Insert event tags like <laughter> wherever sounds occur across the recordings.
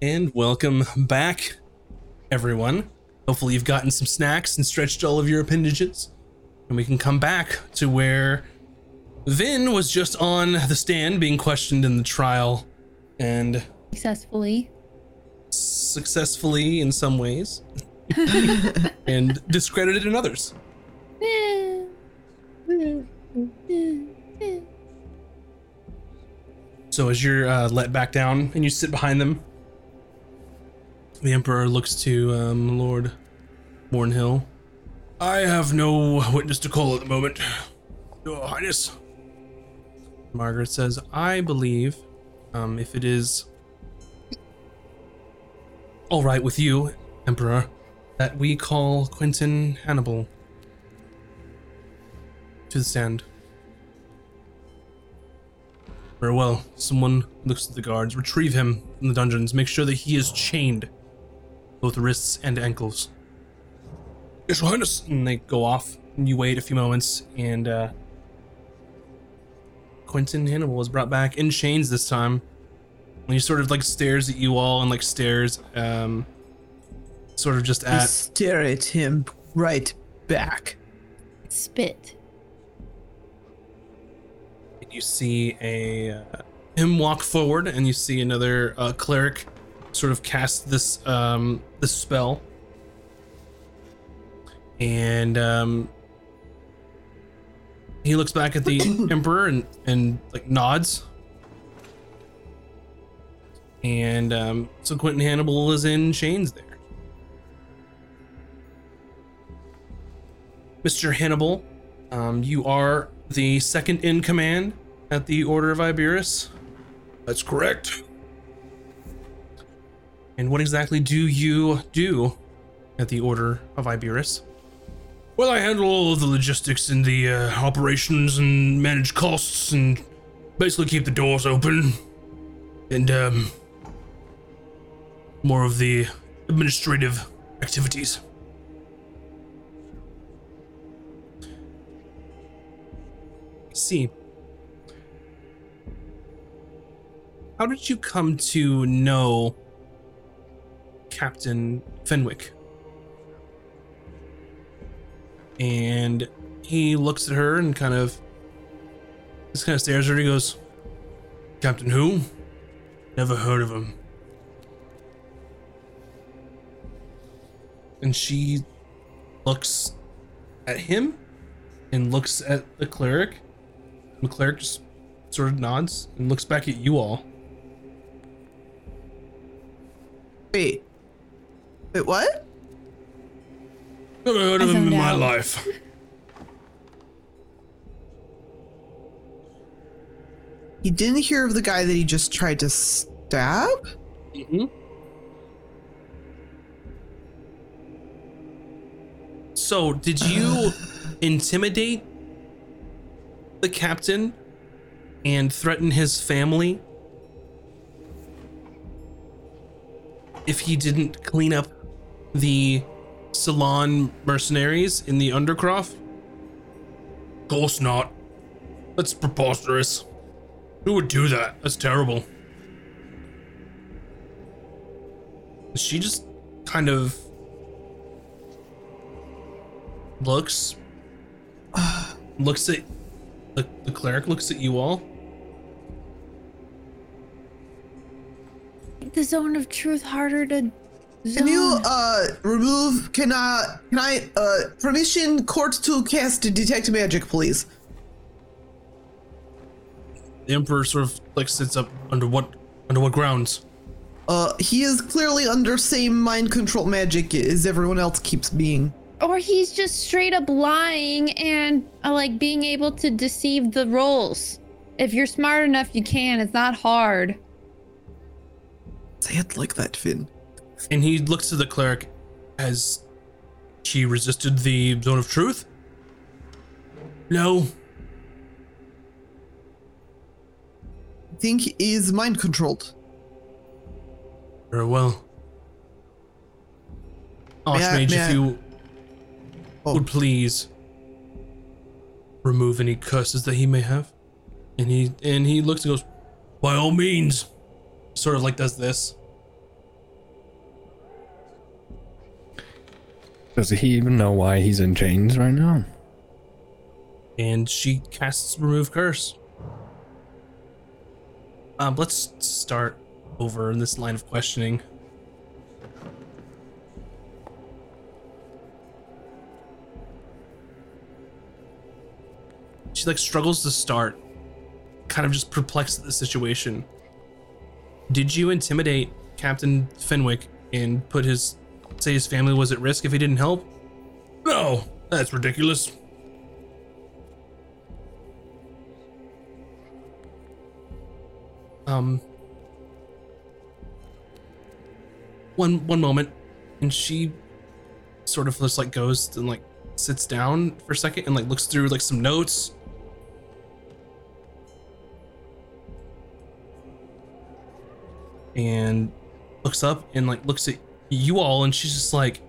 And welcome back, everyone. Hopefully, you've gotten some snacks and stretched all of your appendages. And we can come back to where Vin was just on the stand being questioned in the trial and Successfully. successfully in some ways <laughs> and discredited in others. <laughs> So as you're uh, let back down and you sit behind them, the Emperor looks to um, Lord Mornhill. I have no witness to call at the moment, Your Highness. Margaret says, I believe, um, if it is all right with you, Emperor, that we call Quentin Hannibal to the stand. Very well. Someone looks at the guards. Retrieve him from the dungeons. Make sure that he is chained, both wrists and ankles. Yes, Your Highness. And they go off. And you wait a few moments, and uh, Quentin Hannibal is brought back in chains this time. And he sort of like stares at you all and like stares, um, sort of just I at. stare at him right back. Spit. you see a uh, him walk forward and you see another uh, cleric sort of cast this um this spell and um he looks back at the <clears throat> emperor and and like nods and um so quentin hannibal is in chains there mr hannibal um you are the second in command at the Order of Iberus. That's correct. And what exactly do you do at the Order of Iberus? Well, I handle all of the logistics and the uh, operations and manage costs and basically keep the doors open. And, um, more of the administrative activities. see. How did you come to know Captain Fenwick? And he looks at her and kind of just kind of stares at her. He goes, Captain who? Never heard of him. And she looks at him and looks at the cleric the cleric just sort of nods and looks back at you all. Wait. Wait, what? Never heard of him in my life. <laughs> He didn't hear of the guy that he just tried to stab? Mm-hmm. So, did you <sighs> intimidate the captain and threaten his family if he didn't clean up the salon mercenaries in the Undercroft? Of course not. That's preposterous. Who would do that? That's terrible. She just kind of looks <sighs> looks at the, the cleric looks at you all The zone of truth harder to zone. Can you uh remove can I can I uh permission court to cast detect magic, please? the emperor sort of like sits up under what under what grounds Uh he is clearly under same mind control magic as everyone else keeps being. or he's just straight up lying and uh, like being able to deceive the rolls. If you're smart enough, you can. It's not hard. Say it like that, Finn. And he looks to the cleric has she resisted the zone of truth? No. I think he is mind controlled. very well. Archmage may if I- you Oh. would please remove any curses that he may have. And he and he looks and goes by all means. Sort of like does this Does he even know why he's in chains right now? and she casts remove curse. Um, let's start over in this line of questioning. She like struggles to start, kind of just perplexed at the situation. Did you intimidate Captain Fenwick and put his say his family was at risk if he didn't help? No, that's ridiculous. um one one moment and she sort of just like goes and like sits down for a second and like looks through like some notes and looks up and like looks at you all and she's just like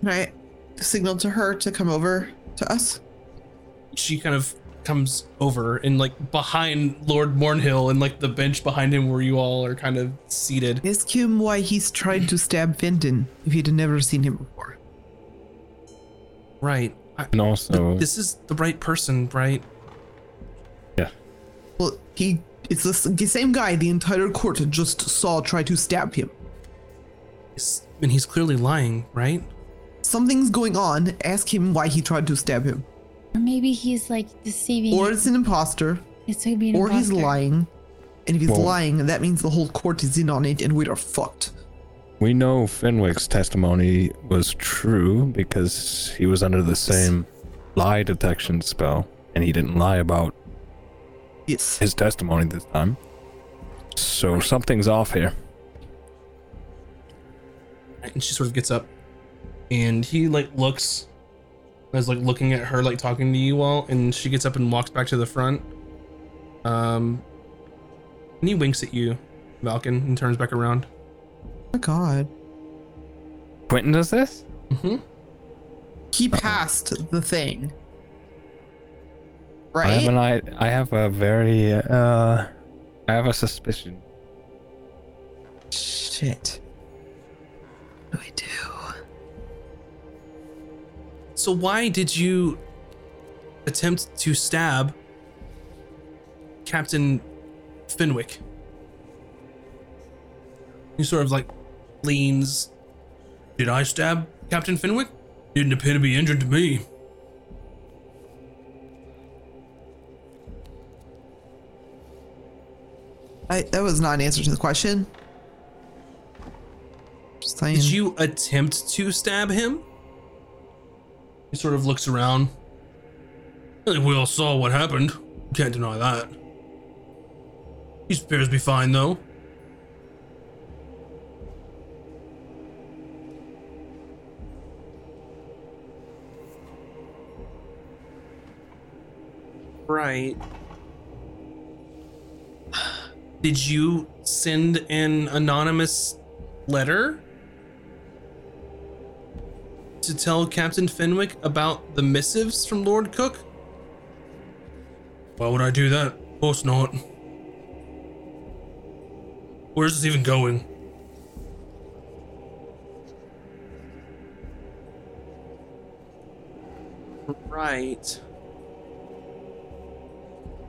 Can I signal to her to come over to us? she kind of comes over and like behind Lord Mornhill and like the bench behind him where you all are kind of seated. Ask him why he's trying to stab Fenton if you'd never seen him before. Right. I, And also, this is the right person, right? yeah, Well, he it's the, the same guy the entire court just saw try to stab him. It's- and he's clearly lying, right? Something's going on. Ask him why he tried to stab him. Or maybe he's like deceiving. Or it's an imposter, it's gonna be an or he's lying. And if he's Well- lying, that means the whole court is in on it and we are fucked. we know Fenwick's testimony was true because he was under the same lie detection spell, and he didn't lie about Yes. his testimony this time. So something's off here. And she sort of gets up and he like looks is like looking at her like talking to you all and she gets up and walks back to the front. Um and he winks at you, Valken, and turns back around. Oh my god. Quentin does this? Mm-hmm. He passed the thing. I have an I, I have a very uh I have a suspicion. Shit. What do I do? So why did you attempt to stab Captain Fenwick? He sort of like leans. Did I stab Captain Fenwick? Didn't appear to be injured to me. I, that was not an answer to the question. Just saying. Did you attempt to stab him? He sort of looks around. I think we all saw what happened. Can't deny that. He appears to be fine though. Right. Did you send an anonymous letter to tell Captain Fenwick about the missives from Lord Cook? Why would I do that? Of course not. Where's this even going? Right.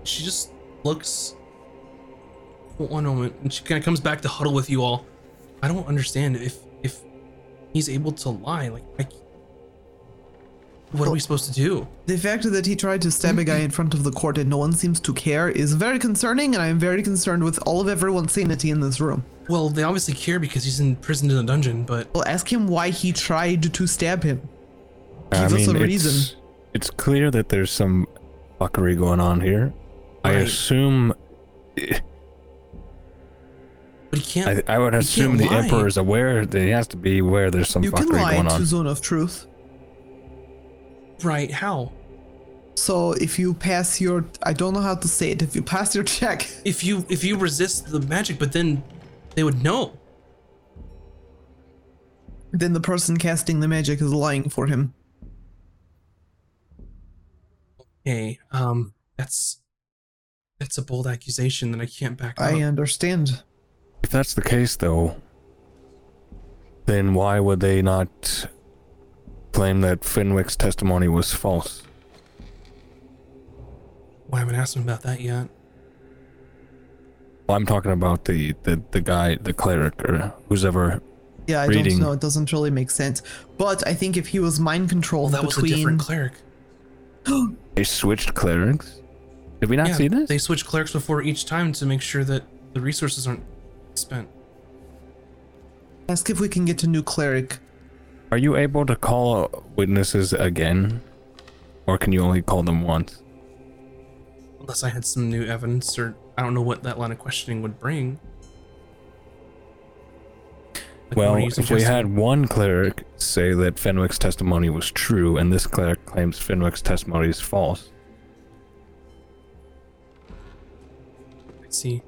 She just looks. One moment, and she kind of comes back to huddle with you all. I don't understand if if he's able to lie. Like, I, what are we supposed to do? The fact that he tried to stab a guy in front of the court and no one seems to care is very concerning, and I am very concerned with all of everyone's sanity in this room. Well, they obviously care because he's imprisoned in a dungeon, but Well, ask him why he tried to stab him. I Give us mean, a it's, reason. it's clear that there's some fuckery going on here. I assume but he can't. I, I would assume the lie. emperor is aware that he has to be aware there's some You can fuckery lie going to on. zone of truth. right? How? So if you pass your, I don't know how to say it. If you pass your check, <laughs> If you if you resist the magic, but then they would know. then the person casting the magic is lying for him. Hey, um, that's that's a bold accusation that I can't back up. I understand. If that's the case, though, Then why would they not claim that Fenwick's testimony was false? Well, I haven't asked him about that yet. Well, I'm talking about the, the, the guy, the cleric, or who's ever. Yeah, I Reading. don't know. It doesn't really make sense. But I think if he was mind controlled Well, that was a between different cleric. <gasps> They switched clerics? Did we not see this? They switch clerics before each time to make sure that the resources aren't spent. ask if we can get a new cleric. Are you able to call witnesses again? Or can you only call them once? Unless I had some new evidence, or I don't know what that line of questioning would bring. Like, Well, if we had one cleric say that Fenwick's testimony was true and this cleric claims Fenwick's testimony is false, I see.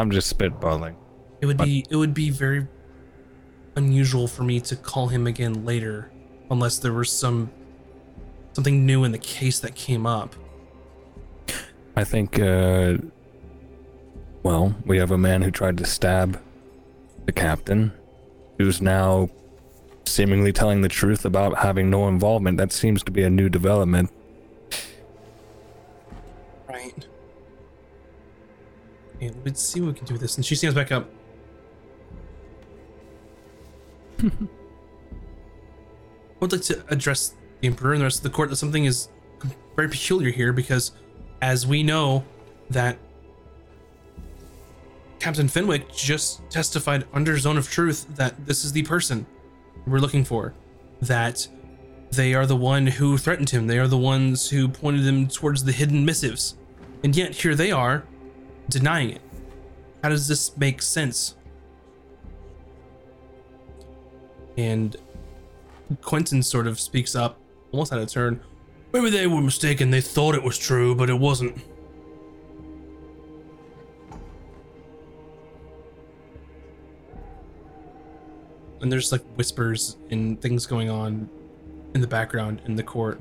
I'm just spitballing. It would But- be it would be very unusual for me to call him again later, unless there was some something new in the case that came up. I think, uh, well, we have a man who tried to stab the captain, who's now seemingly telling the truth about having no involvement. That seems to be a new development. Okay, let's see what we can do with this. And she stands back up. <laughs> I would like to address the Emperor and the rest of the court that something is very peculiar here because, as we know, that Captain Fenwick just testified under Zone of Truth that this is the person we're looking for. That they are the one who threatened him. They are the ones who pointed him towards the hidden missives. And yet here they are denying it. How does this make sense? And Quentin sort of speaks up, almost out of turn. Maybe they were mistaken. They thought it was true, but it wasn't. And there's like whispers and things going on in the background in the court.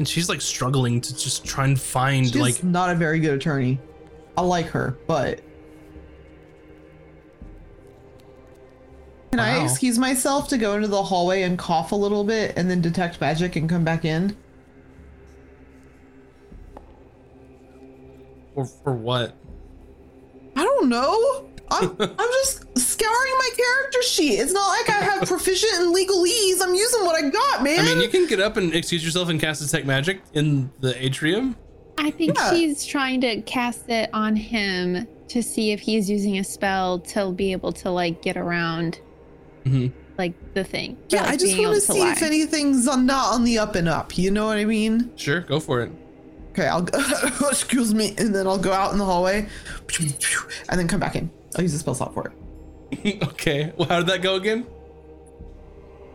And she's like struggling to just try and find She's like not a very good attorney. I like her, but can I excuse myself to go into the hallway and cough a little bit and then detect magic and come back in? for, for what I don't know. I'm I'm just scouring my character sheet. It's not like I have proficient in legalese. I'm using what I got, man. i mean you can get up and excuse yourself and cast detect magic in the atrium I think Yeah. she's trying to cast it on him to see if he's using a spell to be able to like get around Mhm. like the thing. yeah, like, I just want to see if anything's on, not on the up and up. You know what I mean? sure go for it Okay, I'll <laughs> excuse me, and then I'll go out in the hallway, and then come back in. I'll use a spell slot for it. <laughs> okay well how did that go again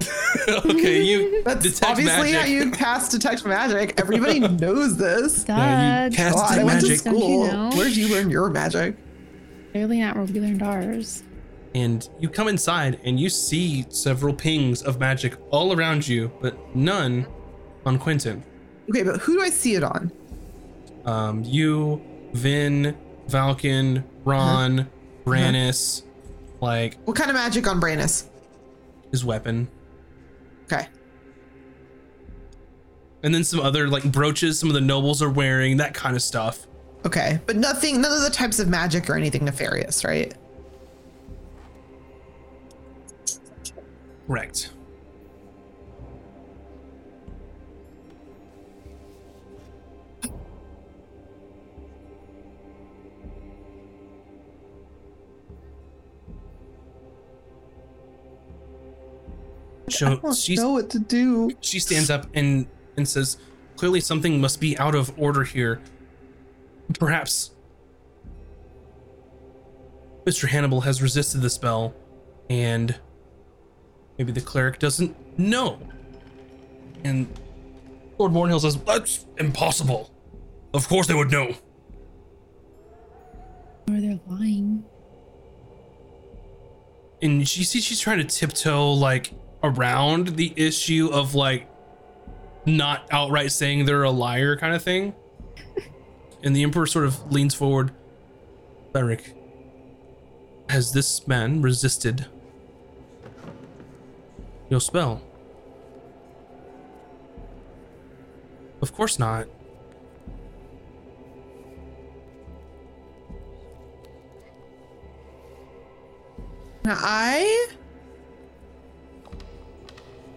<laughs> okay you <laughs> That's detect obviously magic how you cast detect magic. Everybody knows this. Duh, Yeah, you cast God, I went to magic Don't you school. know? Where did you learn your magic? Clearly not where we learned ours. and you come inside and you see several pings of magic all around you but none on quentin Okay, but who do I see it on? um, you, Vin, Valken, Ron, Brannis, like What kind of magic on Branus? his weapon, Okay. and then some other like brooches some of the nobles are wearing, that kind of stuff. Okay, but nothing, none of the types of magic or anything nefarious, right? Correct. I So don't she's know what to do. she stands up and and says, "Clearly, something must be out of order here. Perhaps Mr. Hannibal has resisted the spell, and maybe the cleric doesn't know." And Lord Mornhill says, "That's impossible. Of course they would know." Or they're lying. And she sees she's trying to tiptoe like around the issue of like not outright saying they're a liar kind of thing. <laughs> and the Emperor sort of leans forward. Beric, has this man resisted your spell? Of course not. I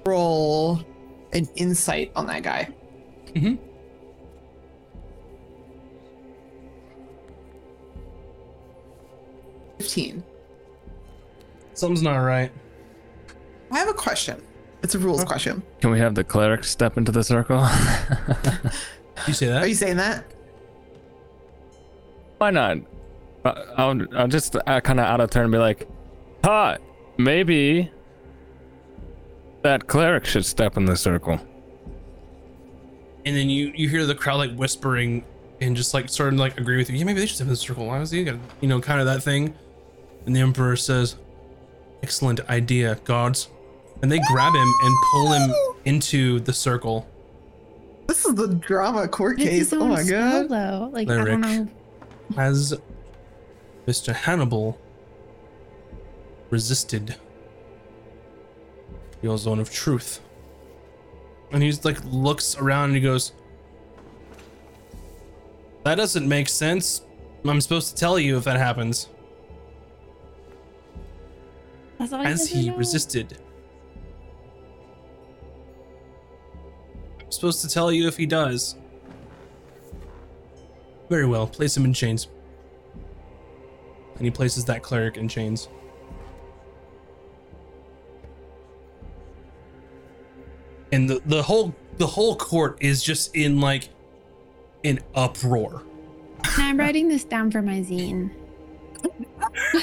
roll an insight on that guy. Mm-hmm. Fifteen. Something's not right. I have a question. It's a rules question. Can we have the cleric step into the circle? <laughs> You say that? Are you saying that? Why not? Uh, I'll, I'll just uh, kind of out of turn and be like, "Ha, maybe that cleric should step in the circle." and then you you hear the crowd like whispering and just like sort of like agree with you. Yeah, maybe they should step in the circle. Why was he gonna, you know, kind of that thing? And the emperor says, "Excellent idea, gods." And they grab him and pull him into the circle. This is the drama court case. Oh my god. spell, though. Like I don't know. Has Mr. Hannibal resisted your zone of truth? And he's like looks around and he goes, That doesn't make sense. I'm supposed to tell you if that happens. Has he resisted? I'm supposed to tell you if he does. Very well, place him in chains. And he places that cleric in chains. And the, the whole the whole court is just in like an uproar. Now I'm writing this down for my zine. <laughs> you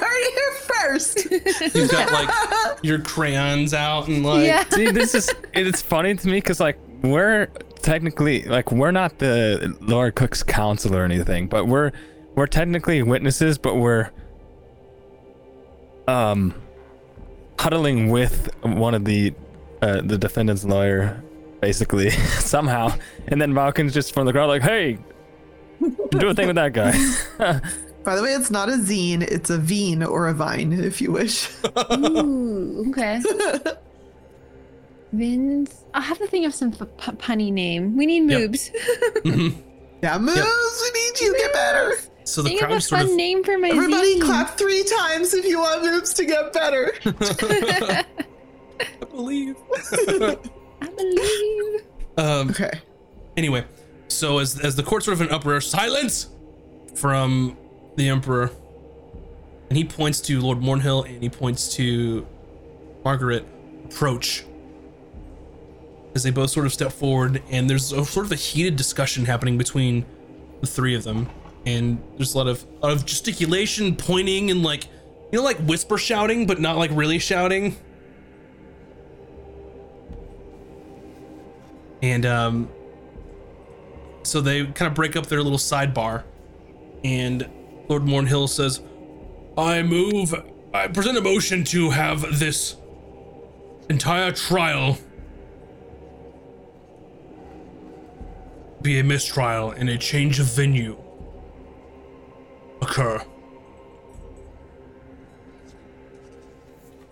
heard it here first. You've got like your crayons out and like yeah. See, this is it's funny to me because like we're technically like we're not the Lord Cook's counsel or anything, but we're we're technically witnesses, but we're um huddling with one of the uh, the defendant's lawyer, basically <laughs> somehow, and then Malkin's just from the crowd like, "Hey, do a thing with that guy." <laughs> By the way, it's not a zine, it's a vine or a vine, if you wish. Ooh, okay. Vince. I'll have to think of some f- p- punny name. We need Yep. moves. Mhm. <laughs> Yeah, moves, we need you to get better. So the think of a crowd sort fun of name for my Everybody zine. clap three times if you want moves to get better. <laughs> I believe. I believe. um Okay. Anyway, so as as the court sort of an uproar, silence from the emperor, and he points to Lord Mornhill and he points to Margaret. Approach. As they both sort of step forward, and there's a sort of a heated discussion happening between the three of them, and there's a lot of lot of gesticulation, pointing, and like you know, like whisper shouting, but not like really shouting. And um, so they kind of break up their little sidebar, and Lord Mornhill says, "I move, I present a motion to have this entire trial be a mistrial and a change of venue occur.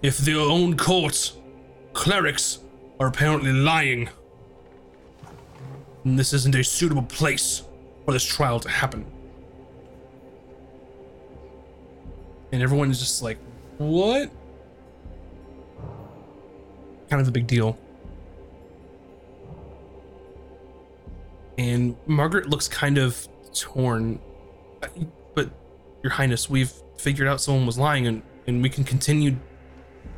If their own courts, clerics, are apparently lying." And this isn't a suitable place for this trial to happen. And everyone is just like, what? Kind of a big deal. And Margaret looks kind of torn. Your Highness, we've figured out someone was lying and, and we can continue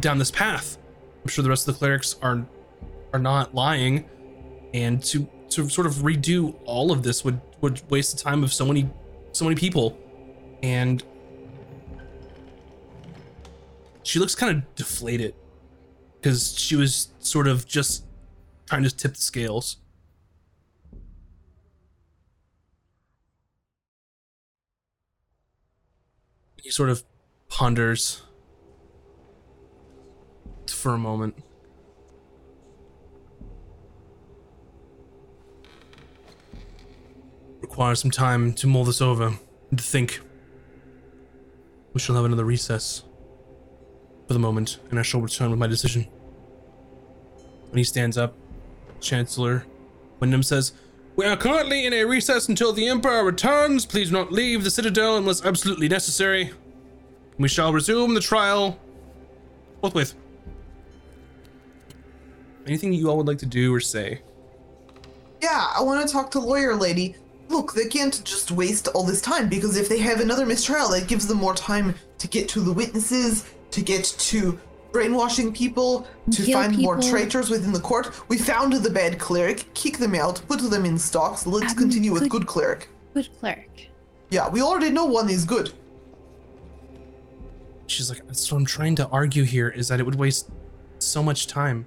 down this path. I'm sure the rest of the clerics are are not lying. And to to sort of redo all of this would would waste the time of so many so many people and she looks kind of deflated because she was sort of just trying to tip the scales he sort of ponders for a moment. Requires some time to mull this over and to think. We shall have another recess for the moment, and I shall return with my decision. When he stands up, Chancellor Wyndham says, We are currently in a recess until the Emperor returns. Please do not leave the Citadel unless absolutely necessary. We shall resume the trial forthwith. Anything you all would like to do or say? Yeah, I want to talk to lawyer lady. Look, they can't just waste all this time because if they have another mistrial, that gives them more time to get to the witnesses, to get to brainwashing people, to Kill find more traitors within the court. We found the bad cleric, kick them out, put them in stocks. Let's Um, continue with good- good cleric. Good cleric. Yeah, we already know one is good. She's like, That's what I'm trying to argue here is that it would waste so much time.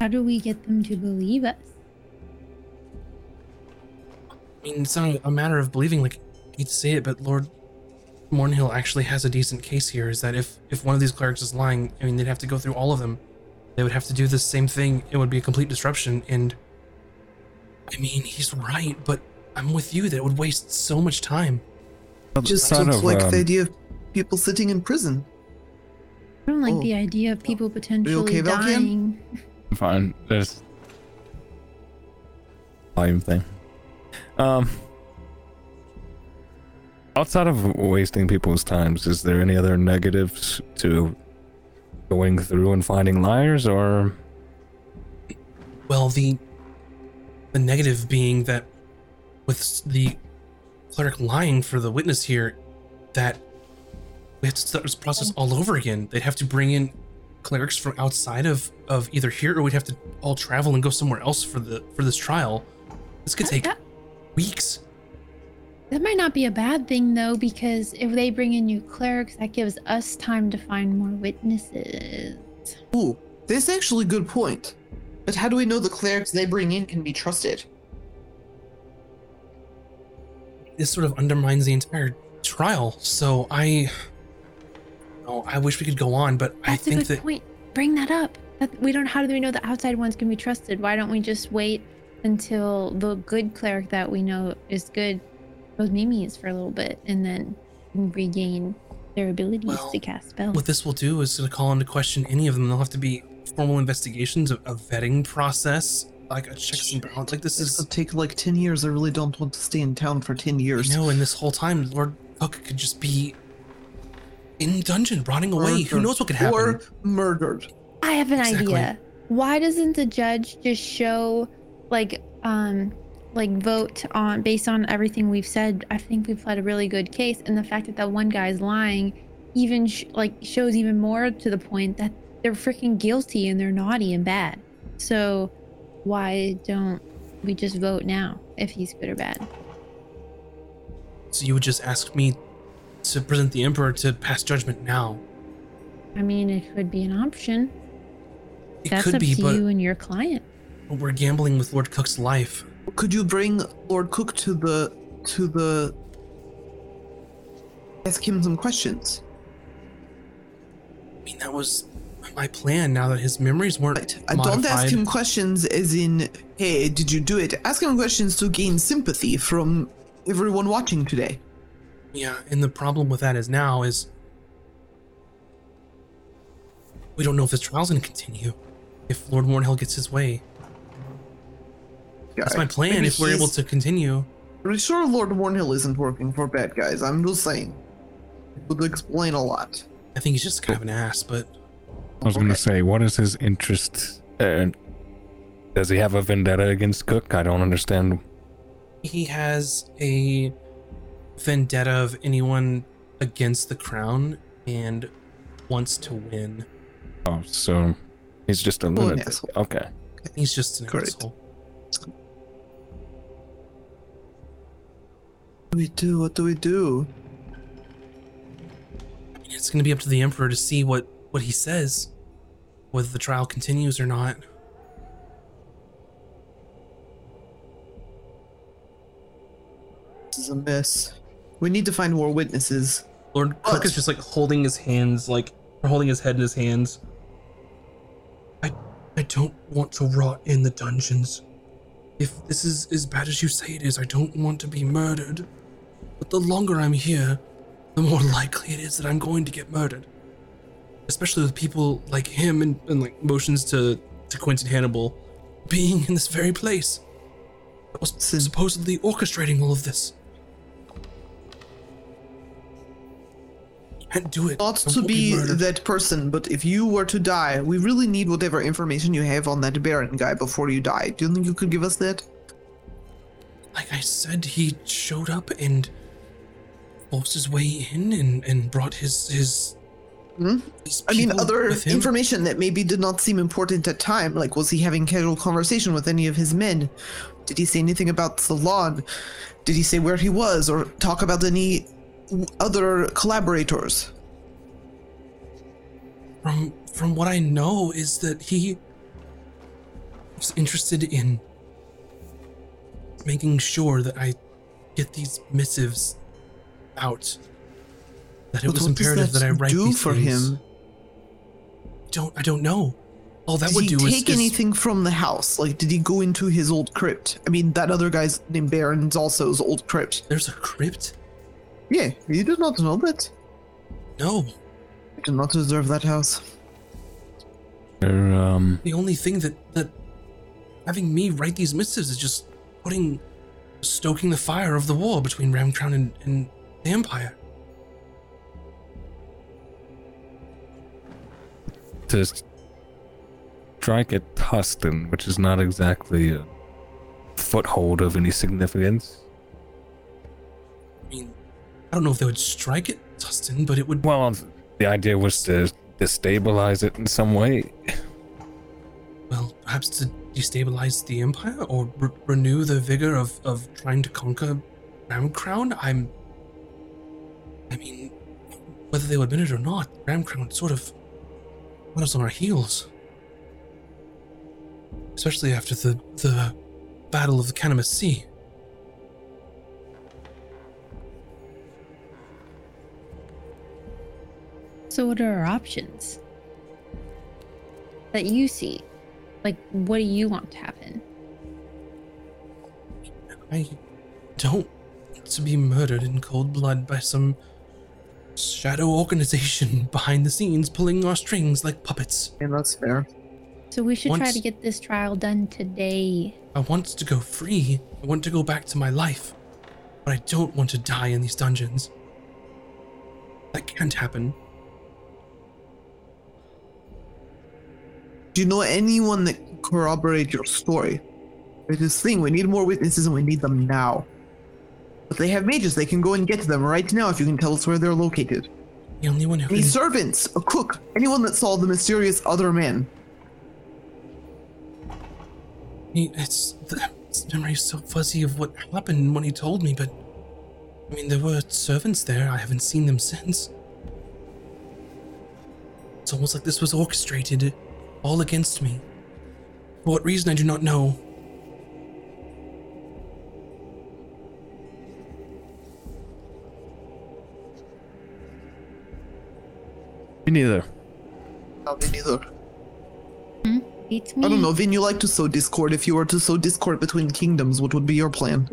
How do we get them to believe us? I mean, it's not a matter of believing, like, you'd say it, but Lord Mornhill actually has a decent case here. Is that if, if one of these clerics is lying, I mean, they'd have to go through all of them. They would have to do the same thing. It would be a complete disruption. And I mean, he's right, but I'm with you that it would waste so much time. Just Sort looks of, like um, the idea of people sitting in prison. I don't like Oh. the idea of people potentially okay, Valkian? dying. Fine. There's volume thing. Um. Outside of wasting people's times, is there any other negatives to going through and finding liars, or Well, the the negative being that with the cleric lying for the witness here, that we have to start this process all over again. They'd have to bring in clerics from outside of of either here, or we'd have to all travel and go somewhere else for the for this trial. This could That- take that, weeks. that might not be a bad thing though, because if they bring in new clerics, that gives us time to find more witnesses. Ooh, that's actually a good point. But how do we know the clerics they bring in can be trusted? This sort of undermines the entire trial. So I, oh, I wish we could go on, but I That's a think good that point. Bring that up. That we don't. How do we know the outside ones can be trusted? Why don't we just wait until the good cleric that we know is good goes Mimi's for a little bit, and then regain their abilities Well, to cast spells? what this will do is going to call into question any of them. They'll have to be formal investigations, a, a vetting process, like a checks and balance. Like this This is, will take like 10 years. I really don't want to stay in town for 10 years. No, know, and this whole time, Lord Cook could just be in dungeon, rotting away. Who knows what could happen? Or murdered. I have an Exactly. idea. Why doesn't the judge just show, like, um, like vote on based on everything we've said? I think we've had a really good case, and the fact that that one guy's lying, even sh- like shows even more to the point that they're freaking guilty and they're naughty and bad. So, why don't we just vote now if he's good or bad? So you would just ask me to present the Emperor to pass judgment now? I mean, it could be an option. It That's up be, to you and your client. We're gambling with Lord Cook's life. Could you bring Lord Cook to the to the ask him some questions? I mean, that was my plan. Now that his memories weren't Right. Uh, Don't ask him questions as in, hey, did you do it? Ask him questions to gain sympathy from everyone watching today. Yeah, and the problem with that is now is we don't know if this trial's to continue. If Lord Mornhill gets his way, that's my plan. Maybe if we're able to continue, Pretty sure Lord Mornhill isn't working for bad guys. I'm just saying. It would explain a lot. I think he's just kind of an ass. But I was going to say, what is his interest? Uh, does he have a vendetta against Cook? I don't understand. he has a vendetta of anyone against the crown and wants to win. Oh, so he's just a an lunatic. asshole. Okay. He's just an Correct. asshole. Do we do? What do we do? It's going to be up to the Emperor to see what what he says, whether the trial continues or not. This is a mess. We need to find more witnesses. Lord Cook What? is just like holding his hands, like or holding his head in his hands. I, I don't want to rot in the dungeons. If this is as bad as you say it is, I don't want to be murdered. But the longer I'm here, the more <laughs> likely it is that I'm going to get murdered. Especially with people like him and, and like motions to to Quentin Hannibal being in this very place. That was supposedly orchestrating all of this. Can't do it. Not to be murdered. that person, but if you were to die, we really need whatever information you have on that Baron guy before you die. Do you think you could give us that? Like I said, he showed up and forced his way in and, and brought his his. Hmm? his I mean, other information that maybe did not seem important at time. Like, was he having casual conversation with any of his men? Did he say anything about Salon? Did he say where he was, or talk about any other collaborators? From from what I know is that he was interested in making sure that I get these missives out. That it But was imperative that, I write do these for things. him? Don't I don't know. All that Did would he do take is, is anything from the house? Like, did he go into his old crypt? I mean, that other guy's named Baron's also his old crypt. there's a crypt. Yeah, you did not know that. No, I do not deserve that house. There, um, the only thing that that having me write these missives is just putting stoking the fire of the war between Ramcrown and, and the Empire. to strike at Tustin, which is not exactly a foothold of any significance. I mean, I don't know if they would strike it, Tustin, but it would. Well, um, the idea was to destabilize it in some way. Well, perhaps to destabilize the Empire or re- renew the vigor of, of trying to conquer Ramcrown. I'm. I mean, whether they would admit it or not, Ramcrown sort of put us on our heels. Especially after the the Battle of the Canamus Sea. So, what are our options that you see? Like, what do you want to happen? I don't want to be murdered in cold blood by some shadow organization <laughs> behind the scenes pulling our strings like puppets. And that's fair. So, we should try to get this trial done today. I want to go free. I want to go back to my life. But I don't want to die in these dungeons. That can't happen. Do you know anyone that can corroborate your story? There's this thing, we need more witnesses and we need them now. But they have mages, they can go and get them right now if you can tell us where they're located. The only one who Any can. servants, a cook, anyone that saw the mysterious other man. He, it's the memory is so fuzzy of what happened when he told me, but I mean, there were servants there. I haven't seen them since. It's almost like this was orchestrated, all against me. For what reason, I do not know. Me neither. Not me neither. Beats me. I don't know, Vin, you like to sow discord. If you were to sow discord between kingdoms, what would be your plan?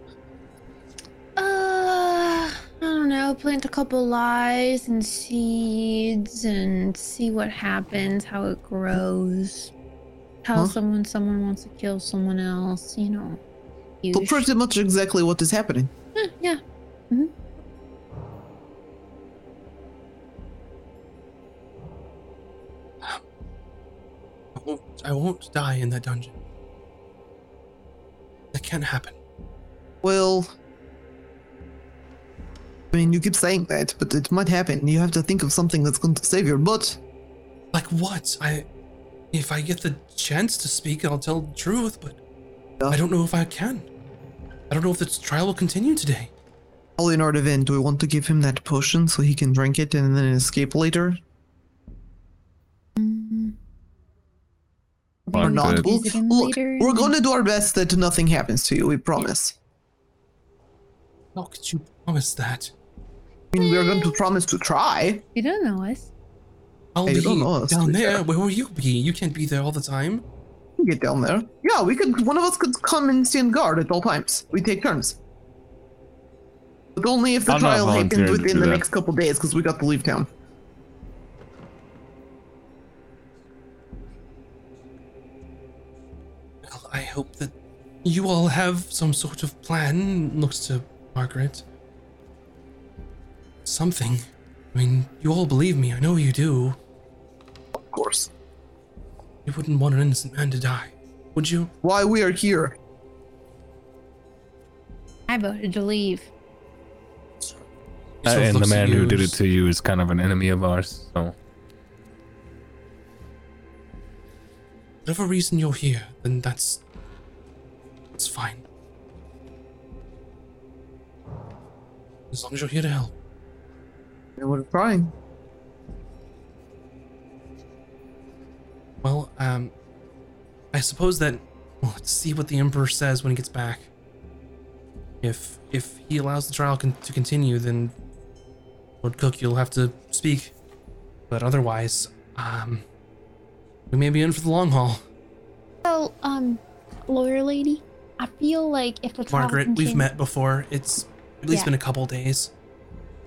Uh, I don't know. Plant a couple lies and seeds and see what happens, how it grows. Tell Huh? someone someone wants to kill someone else, you know. So pretty much exactly what is happening. Eh, yeah. I I won't die in that dungeon. That can't happen. Well, I mean, you keep saying that, but it might happen. You have to think of something that's going to save your butt. Like what? I, if I get the chance to speak, I'll tell the truth. But I don't know if I can. I don't know if this trial will continue today. All in our event, do we want to give him that potion so he can drink it and then escape later? Or Fine, not? good. We'll- Use it in look, later we're going to do our best that nothing happens to you, we promise. How could you promise that? I mean, we're going to promise to try. You don't know us. I'll Hey, you be don't know us, down be there. fair. Where will you be? You can't be there all the time. We can get down there. Yeah, we could. One of us could come and stand guard at all times. We take turns. But only if the I'm trial happens within the that. next couple days, because we got to leave town. I hope that you all have some sort of plan. Looks to Margaret. Something. I mean, you all believe me. I know you do. Of course. You wouldn't want an innocent man to die, would you? Why we are here. I voted to leave. So it Uh, and the man who did it to you is kind of an enemy of ours. So Whatever reason you're here, then that's that's fine. As long as you're here to help. And we're trying. Well, um, I suppose that well, let's see what the Emperor says when he gets back. If if he allows the trial con- to continue, then Lord Cook, you'll have to speak. But otherwise, um, we may be in for the long haul. So, um, lawyer lady, I feel like if the trial Margaret, we've met before. It's at least Yeah. been a couple days.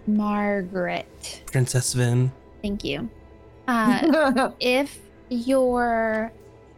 Margaret. Princess Vin. Thank you. Uh, <laughs> if your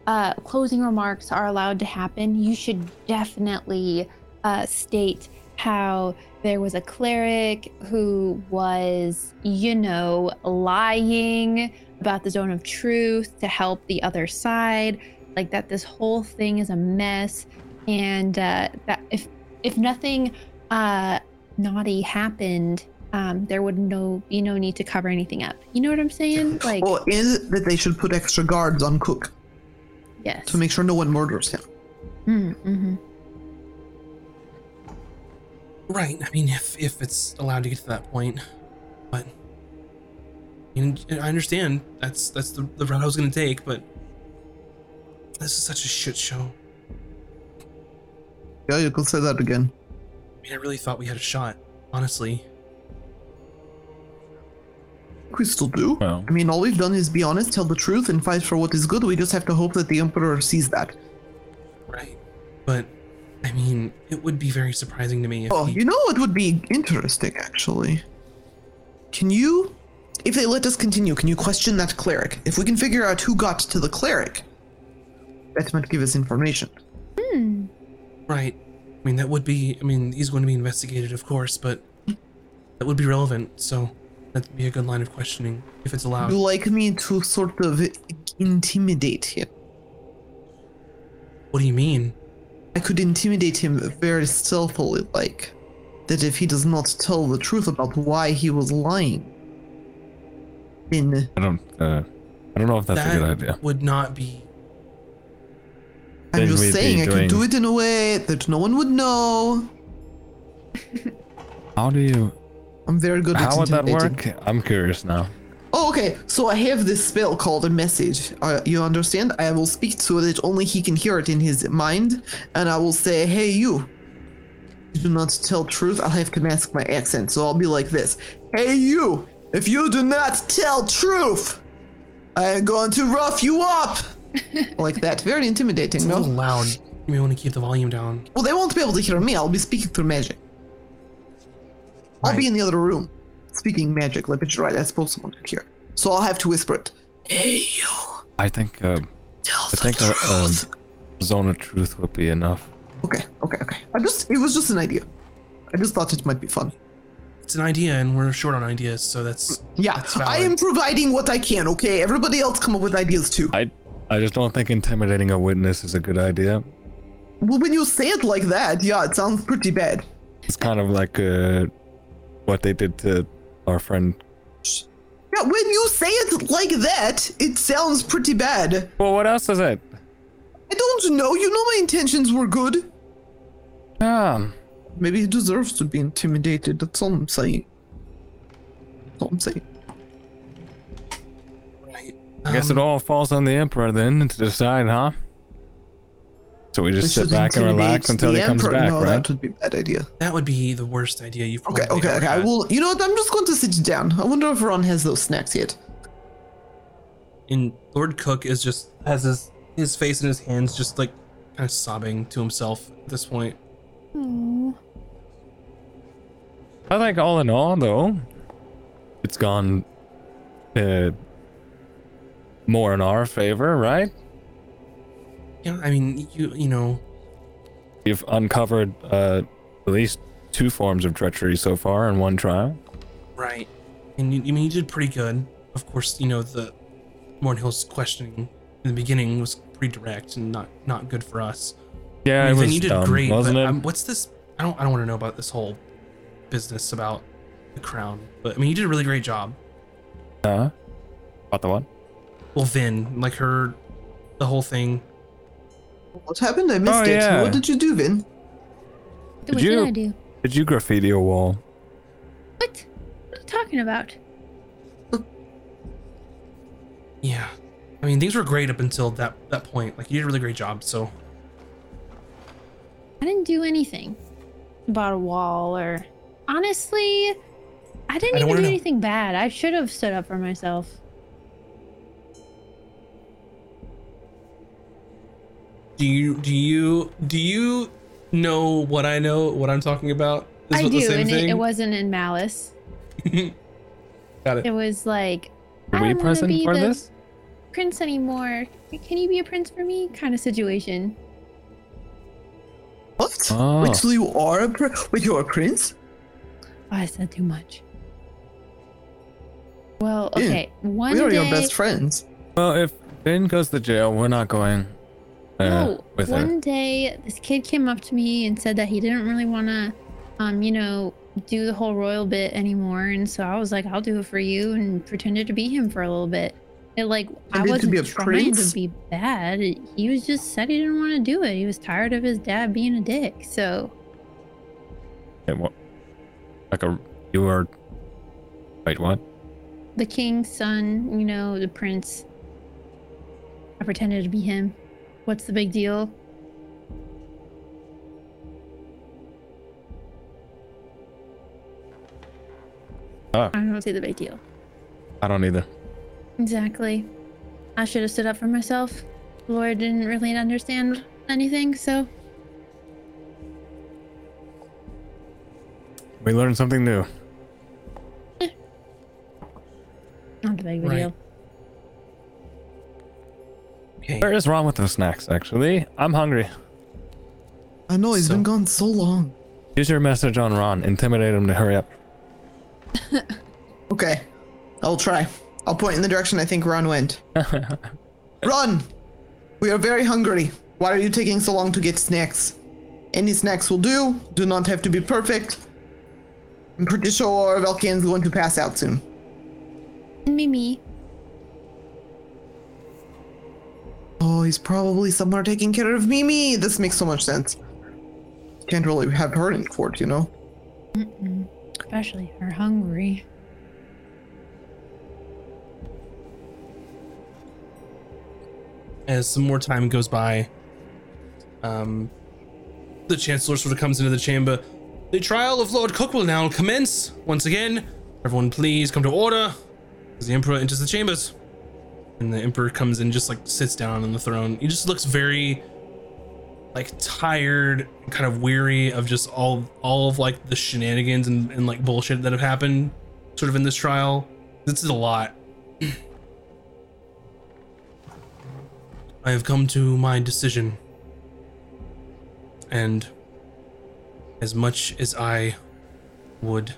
uh, closing remarks are allowed to happen, you should definitely uh, state how there was a cleric who was, you know, lying about the zone of truth to help the other side, like that this whole thing is a mess, and uh, that if if nothing uh, naughty happened, um, there would no be no need to cover anything up. You know what I'm saying? <laughs> Like, Well, is that they should put extra guards on Cook yes. to make sure no one murders him. Mm-hmm. Right. I mean, if if it's allowed to get to that point, but I, mean, I understand that's that's the, the route I was gonna take, but this is such a shit show. Yeah, you could say that again. I mean, I really thought we had a shot. Honestly, We still do. well, I mean, all we've done is be honest, tell the truth, and fight for what is good. We just have to hope that the Emperor sees that. right? But I mean, it would be very surprising to me if Oh, he, you know what would be interesting, actually? Can you, if they let us continue, can you question that cleric? If we can figure out who got to the cleric, that might give us information. Right. I mean, that would be. I mean, he's going to be investigated, of course, but that would be relevant. So that'd be a good line of questioning if it's allowed. You like me to sort of intimidate him? What do you mean? I could intimidate him very stealthily, like that if he does not tell the truth about why he was lying, then I don't. Uh, I don't know if that's that a good idea. would not be I'm just saying I could do it in a way that no one would know. <laughs> How do you? I'm very good at How would that work? I'm curious now. Oh, okay. So I have this spell called a message. Uh, you understand? I will speak so that Only he can hear it in his mind, and I will say, "Hey, you! You do not tell truth. I'll have to mask my accent, so I'll be like this: Hey, you! If you do not tell truth, I am going to rough you up." <laughs> like that. Very intimidating, It's a little no? loud. You may want to keep the volume down. Well, they won't be able to hear me. I'll be speaking through magic. I'll be in the other room, speaking magic. Let me you're right. I suppose someone could hear. So I'll have to whisper it. Hey, you! I think. Uh, Tell I the think a, truth. a zone of truth would be enough. Okay, okay, okay. I just it was just an idea. I just thought it might be fun. It's an idea, and we're short on ideas, so that's Yeah, That's I am providing what I can, okay? Everybody else come up with ideas too. I. I just don't think intimidating a witness is a good idea. well, when you say it like that, yeah, it sounds pretty bad. It's kind of like uh, what they did to our friend. Yeah, when you say it like that, it sounds pretty bad. Well, what else is it? I don't know, you know my intentions were good. Yeah. Maybe he deserves to be intimidated, that's all I'm saying. That's all I'm saying. Right. I guess it Um, all falls on the emperor then to decide, huh? So we just We sit back and relax until he comes Emperor. back, no, right? that would be a bad idea. That would be the worst idea you've Okay, probably okay, ever okay. I had. will. You know what? I'm just going to sit down. I wonder if Ron has those snacks yet. And Lord Cook is just has his his face in his hands, just like kind of sobbing to himself at this point. Aw. I think all in all, though, it's gone uh, more in our favor, right? Yeah, I mean, you you know, you've uncovered uh, at least two forms of treachery so far in one trial. right? And you, I mean, you did pretty good. Of course, you know the Mornhill's questioning in the beginning was pretty direct and not not good for us. Yeah, I it was you did dumb, great, wasn't but it? um, what's this? I don't I don't want to know about this whole business about the crown. But I mean, you did a really great job. Huh? About the what? Well, Vin, like her, the whole thing. What happened? I missed Oh, it. yeah. What did you do, Vin? What you- did I do? Did you graffiti a wall? What? What are you talking about? <laughs> Yeah, I mean, things were great up until that that point. Like you did a really great job. So I didn't do anything about a wall or honestly, I didn't I don't even wanna do know. anything bad. I should have stood up for myself. Do you do you do you know what I know? What I'm talking about? Is I it do, the same and it, thing? it wasn't in malice. <laughs> Got it. It was like Were I we don't wanna present be for the this? prince anymore. Can you be a prince for me? Kind of situation. What? Oh. Wait, so you are a pr- Wait, you're a prince? Oh, I said too much. Well, Yeah, okay. One we are day, your best friends. Well, if Vin goes to jail, we're not going uh, no, with one her. day this kid came up to me and said that he didn't really want to, um, you know, do the whole royal bit anymore, and so I was like, I'll do it for you, and pretended to be him for a little bit. It like I Pretended to wasn't be a trying prince? to be bad. He was just said he didn't want to do it. He was tired of his dad being a dick. So Okay, what? Like a you are. Wait, what? the king's son, you know, the prince. I pretended to be him. What's the big deal? Oh. I don't see the big deal. I don't either. Exactly. I should have stood up for myself. Lord didn't really understand anything, so We learned something new. <laughs> not the big Right. deal. Okay. What is wrong with the snacks? Actually, I'm hungry. I know, he's So- been gone so long. Use your message on Ron. Intimidate him to hurry up. <laughs> Okay, I'll try. I'll point in the direction I think Ron went. <laughs> Ron! We are very hungry. Why are you taking so long to get snacks? Any snacks will do. Do not have to be perfect. I'm pretty sure Velkian's going to pass out soon. Mimi. Oh, he's probably somewhere taking care of Mimi. This makes so much sense. Can't really have her in court, you know? Mm-mm. Especially her hungry. as some more time goes by, um, the Chancellor sort of comes into the chamber. The trial of Lord Cook will now commence. Once again, everyone please come to order as the Emperor enters the chambers. And the Emperor comes in, just like sits down on the throne. He just looks very like tired, kind of weary of just all all of like the shenanigans and, and like bullshit that have happened sort of in this trial. This is a lot. I have come to my decision. And as much as I would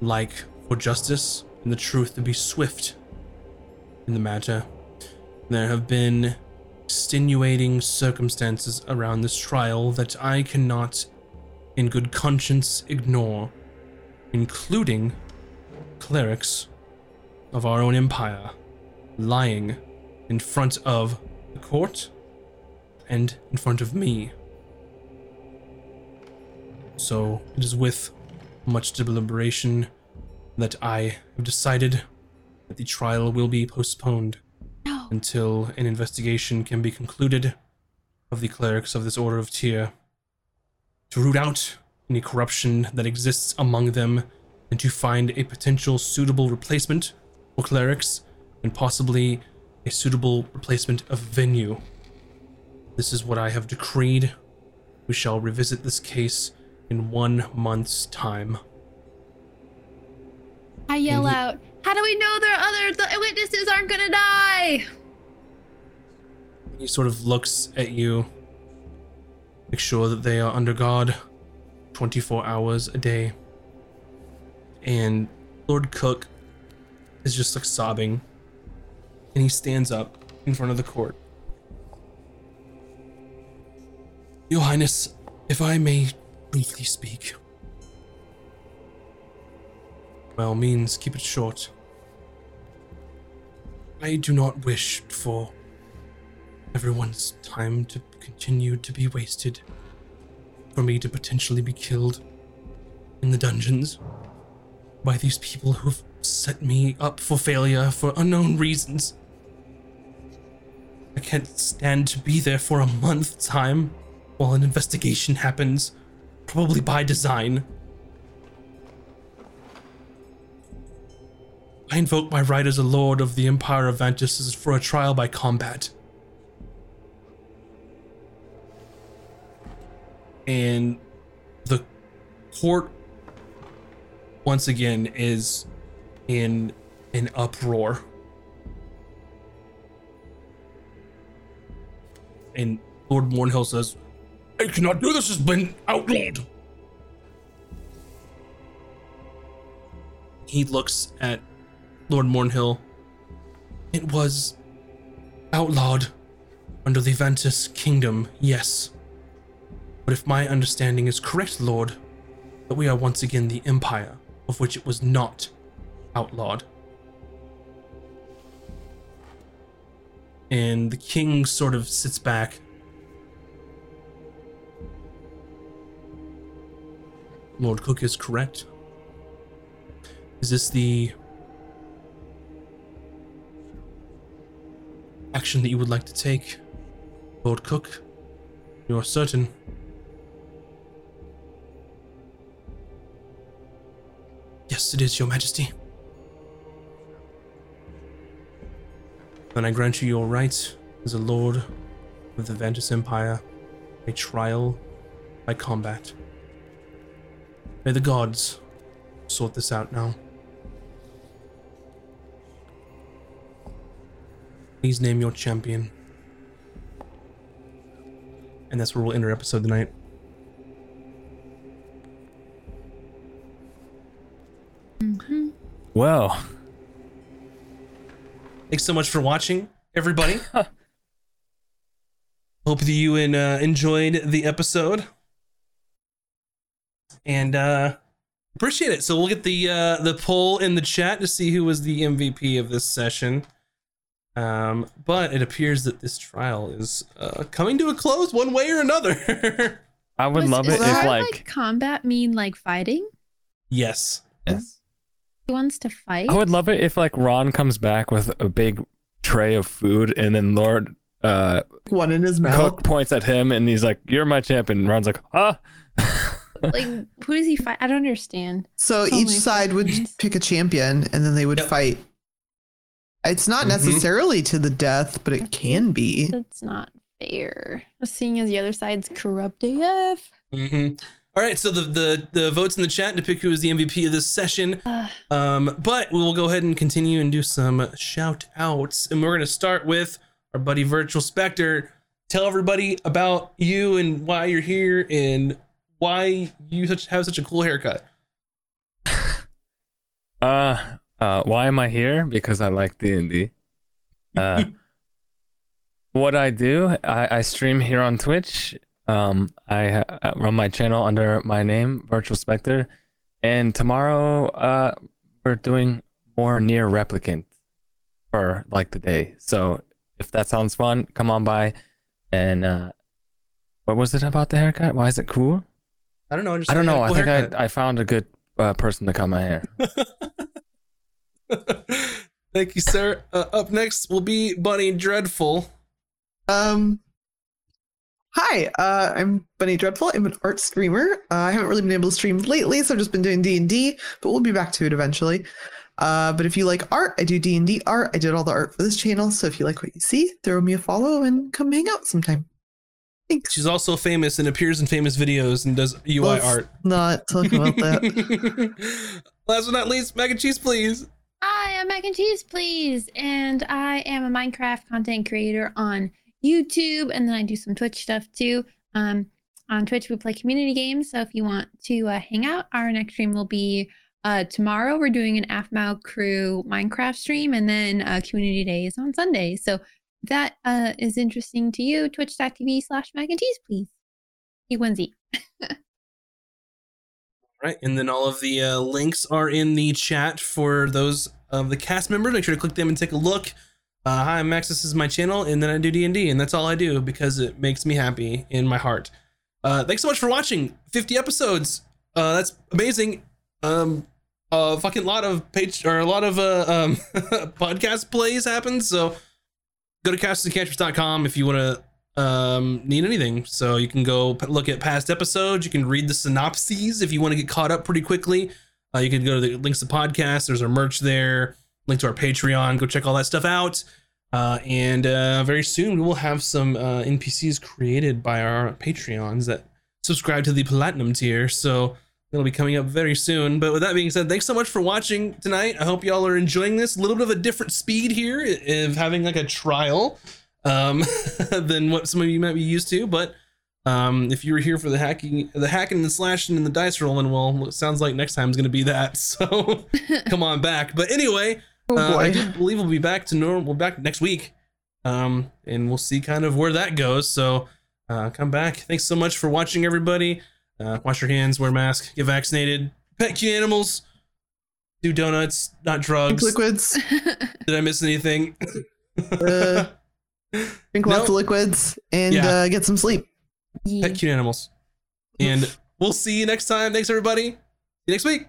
like for justice and the truth to be swift in the matter, there have been extenuating circumstances around this trial that I cannot, in good conscience, ignore, including clerics of our own empire lying in front of the court and in front of me. So it is with much deliberation that I have decided that the trial will be postponed No. until an investigation can be concluded of the clerics of this order of Tyr to root out any corruption that exists among them and to find a potential suitable replacement for clerics and possibly a suitable replacement of venue. This is what I have decreed. We shall revisit this case in one month's time. I yell out, "How do we know there are other the witnesses aren't gonna die?" He sort of looks at you. Make sure that they are under guard 24 hours a day. And Lord Cook is just like sobbing. And he stands up in front of the court. Your Highness, if I may briefly speak. By all means, keep it short. I do not wish for everyone's time to continue to be wasted, for me to potentially be killed in the dungeons by these people who've set me up for failure for unknown reasons. I can't stand to be there for a month's time while an investigation happens, probably by design. I invoke my right as a lord of the Empire of Vantis for a trial by combat. and the court once again is in an uproar and lord mornhill says i cannot do this has been outlawed he looks at lord mornhill it was outlawed under the ventus kingdom yes but if my understanding is correct, Lord, that we are once again the Empire, of which it was not outlawed. And the king sort of sits back. Lord Cook is correct. Is this the action that you would like to take, Lord Cook? You are certain? Yes, it is, Your Majesty. Then I grant you your right as a lord of the Ventus Empire, a trial by combat. May the gods sort this out now. Please name your champion. And that's where we'll end our episode tonight. Well, Thanks so much for watching, everybody. <laughs> Hope that you and, uh, enjoyed the episode, and uh, appreciate it. So we'll get the uh, the poll in the chat to see who was the MVP of this session. Um, but it appears that this trial is uh, coming to a close one way or another. <laughs> I would Was- love it if that, like, combat mean like fighting? yes. Yes. He wants to fight. I would love it if like Ron comes back with a big tray of food and then Lord uh One in his mouth. Cook points at him and he's like, "You're my champion." Ron's like, "Ah." <laughs> like who does he fight? I don't understand. So Oh each my side would <laughs> pick a champion and then they would Yep. fight. It's not Mhm. necessarily to the death, but it can be. That's not fair. Seeing as the other side's corrupt AF. hmm All right. So the, the the votes in the chat to pick who is the MVP of this session. Uh, Um, but we will go ahead and continue and do some shout outs. And we're going to start with our buddy Virtual Spectre. Tell everybody about you and why you're here and why you such, have such a cool haircut. Uh, uh, why am I here? Because I like D and D. Uh, <laughs> what I do, I, I stream here on Twitch. Um, I, I run my channel under my name, Virtual Spectre, and tomorrow, uh, we're doing more NieR Replicant for like the day. So if that sounds fun, come on by. And uh, what was it about the haircut? Why is it cool? I don't know. Just I don't know. I think haircut. I I found a good uh, person to cut my hair. <laughs> <laughs> Thank you, sir. Uh, up next will be Bunny Dreadful. Um, Hi, uh, I'm Bunny Dreadful. I'm an art streamer. Uh, I haven't really been able to stream lately, so I've just been doing D and D. But we'll be back to it eventually. Uh, but if you like art, I do D and D art. I did all the art for this channel. So if you like what you see, throw me a follow and come hang out sometime. Thanks. She's also famous and appears in famous videos and does UI Let's art. Not talk about that. <laughs> Last but not least, mac and cheese, please. Hi, I'm Mac and Cheese, please. And I am a Minecraft content creator on YouTube, and then I do some Twitch stuff too. Um, on Twitch, we play community games. So if you want to uh, hang out, our next stream will be uh, tomorrow. We're doing an AFMAO crew Minecraft stream, and then uh, community day is on Sunday. So if that uh, is interesting to you, twitch.tv slash mac and cheese, please. <laughs> Right, and then all of the uh, links are in the chat for those of the cast members. Make sure to click them and take a look. Uh, hi, I'm Max. This is my channel, and then I do D and D, and that's all I do because it makes me happy in my heart. Uh, thanks so much for watching. 50 episodes. Uh, that's amazing. Um, a fucking lot of page or a lot of uh, um, <laughs> podcast plays happened. So go to castandcatchers.com if you want to um, need anything. So you can go look at past episodes. You can read the synopses if you want to get caught up pretty quickly. Uh, you can go to the links to podcasts. There's our merch there. Link to our Patreon. Go check all that stuff out. Uh, and uh, very soon we will have some uh, NPCs created by our Patreons that subscribe to the platinum tier. So that'll be coming up very soon. But with that being said, thanks so much for watching tonight. I hope y'all are enjoying this. A little bit of a different speed here of having like a trial um, <laughs> than what some of you might be used to. But um, if you were here for the hacking, the hacking and the slashing and the dice rolling, well, it sounds like next time is going to be that. <laughs> So <laughs> come on back. But anyway, Oh uh, I do believe we'll be back to normal. We'll be back next week, um, and we'll see kind of where that goes. So uh, come back. Thanks so much for watching, everybody. Uh, wash your hands, wear a mask, get vaccinated, pet cute animals, do donuts, not drugs. liquids. Did I miss anything? Uh, Drink lots of liquids and Yeah. uh, get some sleep. Yeah. Pet cute animals. And <laughs> we'll see you next time. Thanks, everybody. See you next week.